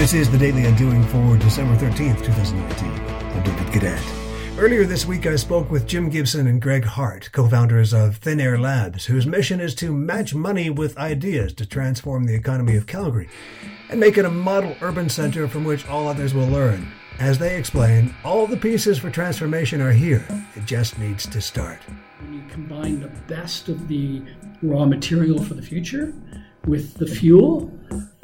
This is the Daily Undoing for December 13th, 2019. I'm David Cadet. Earlier this week, I spoke with Jim Gibson and Greg Hart, co-founders of Thin Air Labs, whose mission is to match money with ideas to transform the economy of Calgary and make it a model urban center from which all others will learn. As they explain, all the pieces for transformation are here. It just needs to start. When you combine the best of the raw material for the future with the fuel,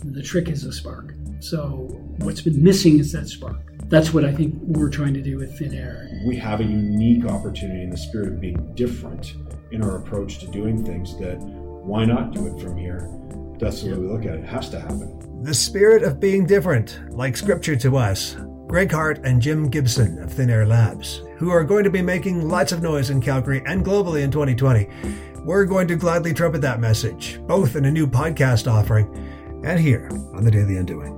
the trick is a spark. So what's been missing is that spark. That's what I think we're trying to do with Thin Air. We have a unique opportunity in the spirit of being different in our approach to doing things that why not do it from here? That's the way we look at it. It has to happen. The spirit of being different, like scripture to us. Greg Hart and Jim Gibson of Thin Air Labs, who are going to be making lots of noise in Calgary and globally in 2020. We're going to gladly trumpet that message, both in a new podcast offering and here on The Daily Undoing.